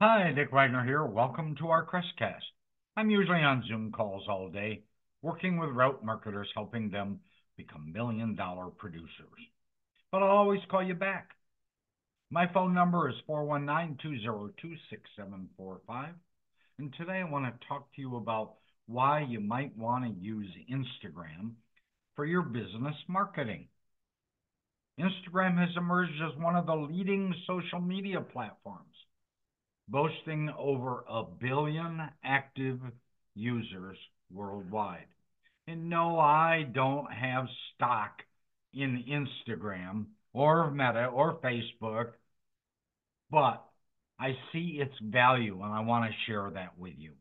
Hi, Dick Wagner here. Welcome to our Crestcast. I'm usually on Zoom calls all day, working with route marketers, helping them become million dollar producers. But I'll always call you back. My phone number is 419 202 6745. And today I want to talk to you about why you might want to use Instagram for your business marketing. Instagram has emerged as one of the leading social media platforms boasting over a billion active users worldwide. And no, I don't have stock in Instagram or Meta or Facebook, but I see its value and I want to share that with you.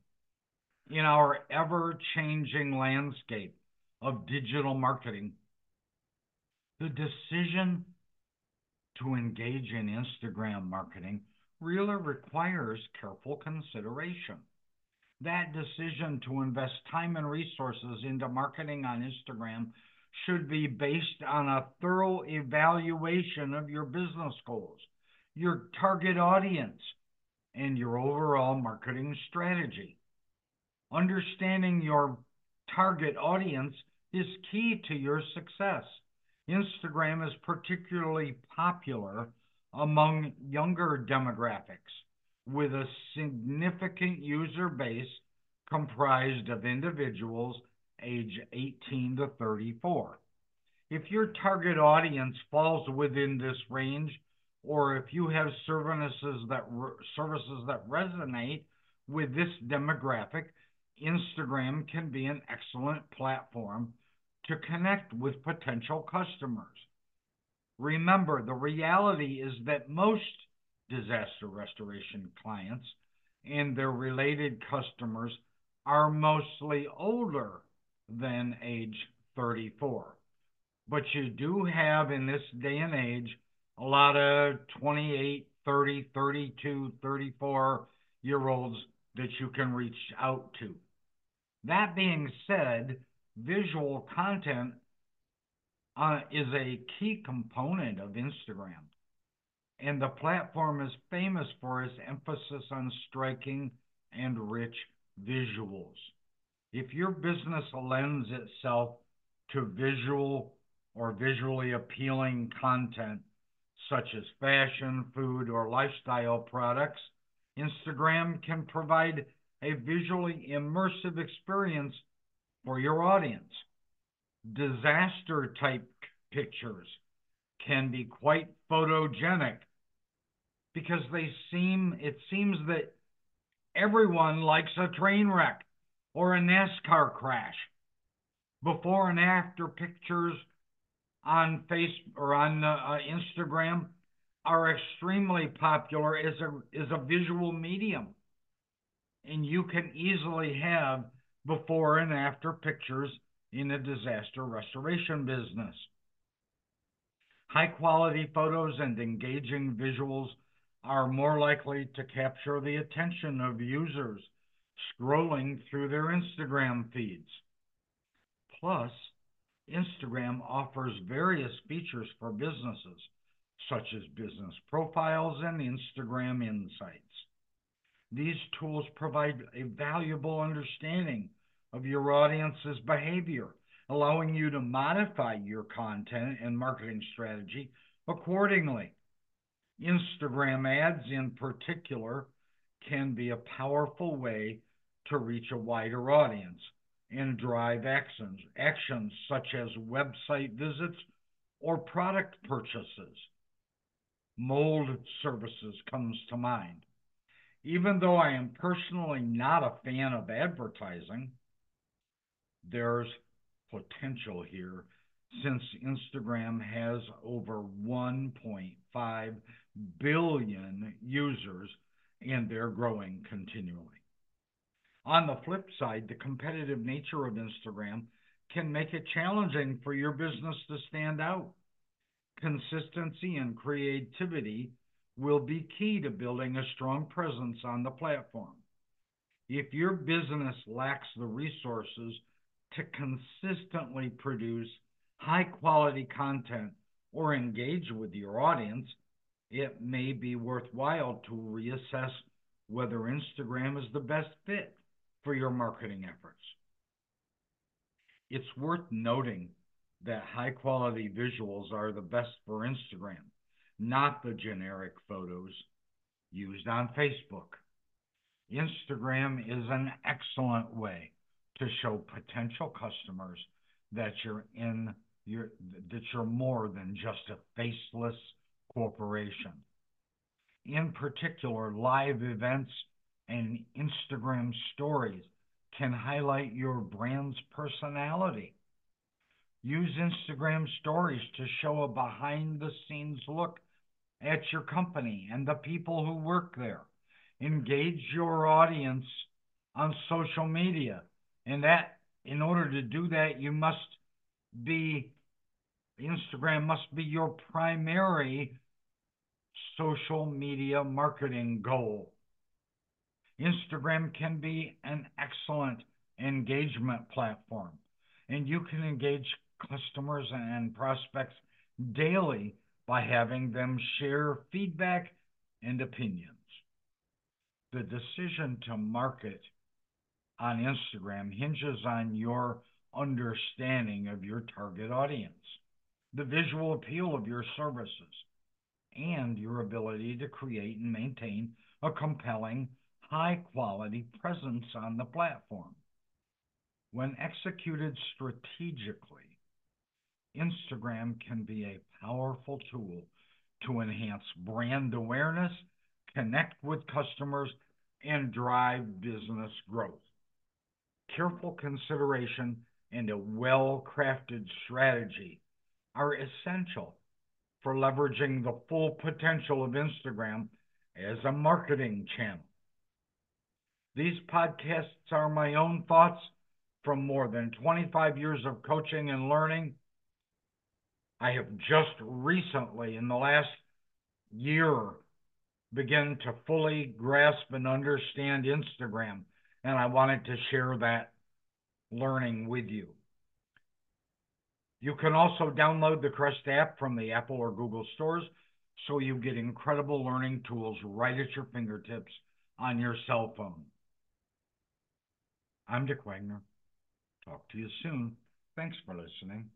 In our ever changing landscape of digital marketing, the decision to engage in Instagram marketing really requires careful consideration. That decision to invest time and resources into marketing on Instagram should be based on a thorough evaluation of your business goals, your target audience, and your overall marketing strategy. Understanding your target audience is key to your success. Instagram is particularly popular among younger demographics with a significant user base comprised of individuals age 18 to 34. If your target audience falls within this range, or if you have services that services that resonate with this demographic, Instagram can be an excellent platform to connect with potential customers. Remember, the reality is that most disaster restoration clients and their related customers are mostly older than age 34. But you do have in this day and age a lot of 28, 30, 32, 34 year olds that you can reach out to. That being said, visual content uh, is a key component of Instagram. And the platform is famous for its emphasis on striking and rich visuals. If your business lends itself to visual or visually appealing content, such as fashion, food, or lifestyle products, Instagram can provide a visually immersive experience for your audience disaster type pictures can be quite photogenic because they seem it seems that everyone likes a train wreck or a NASCAR crash. Before and after pictures on face or on uh, Instagram are extremely popular as a as a visual medium, and you can easily have before and after pictures in the disaster restoration business. High quality photos and engaging visuals are more likely to capture the attention of users scrolling through their Instagram feeds. Plus, Instagram offers various features for businesses, such as business profiles and Instagram insights. These tools provide a valuable understanding of your audience's behavior, allowing you to modify your content and marketing strategy accordingly. Instagram ads, in particular, can be a powerful way to reach a wider audience and drive actions, actions such as website visits or product purchases. Mold services comes to mind. Even though I am personally not a fan of advertising, there's potential here since Instagram has over 1.5 billion users and they're growing continually. On the flip side, the competitive nature of Instagram can make it challenging for your business to stand out. Consistency and creativity will be key to building a strong presence on the platform. If your business lacks the resources to consistently produce high quality content or engage with your audience, it may be worthwhile to reassess whether Instagram is the best fit for your marketing efforts. It's worth noting that high quality visuals are the best for Instagram, not the generic photos used on Facebook. Instagram is an excellent way to show potential customers that you're in you're that you're more than just a faceless corporation. In particular, live events and Instagram stories can highlight your brand's personality. Use Instagram stories to show a behind the scenes look at your company and the people who work there. Engage your audience on social media. And that, in order to do that, you must be, Instagram must be your primary social media marketing goal. Instagram can be an excellent engagement platform, and you can engage customers and prospects daily by having them share feedback and opinions. The decision to market on Instagram hinges on your understanding of your target audience, the visual appeal of your services, and your ability to create and maintain a compelling, high quality presence on the platform. When executed strategically, Instagram can be a powerful tool to enhance brand awareness, connect with customers, and drive business growth. Careful consideration and a well crafted strategy are essential for leveraging the full potential of Instagram as a marketing channel. These podcasts are my own thoughts from more than 25 years of coaching and learning. I have just recently, in the last year, begun to fully grasp and understand Instagram, and I wanted to share that learning with you. You can also download the Crest app from the Apple or Google stores so you get incredible learning tools right at your fingertips on your cell phone. I'm Dick Wagner. Talk to you soon. Thanks for listening.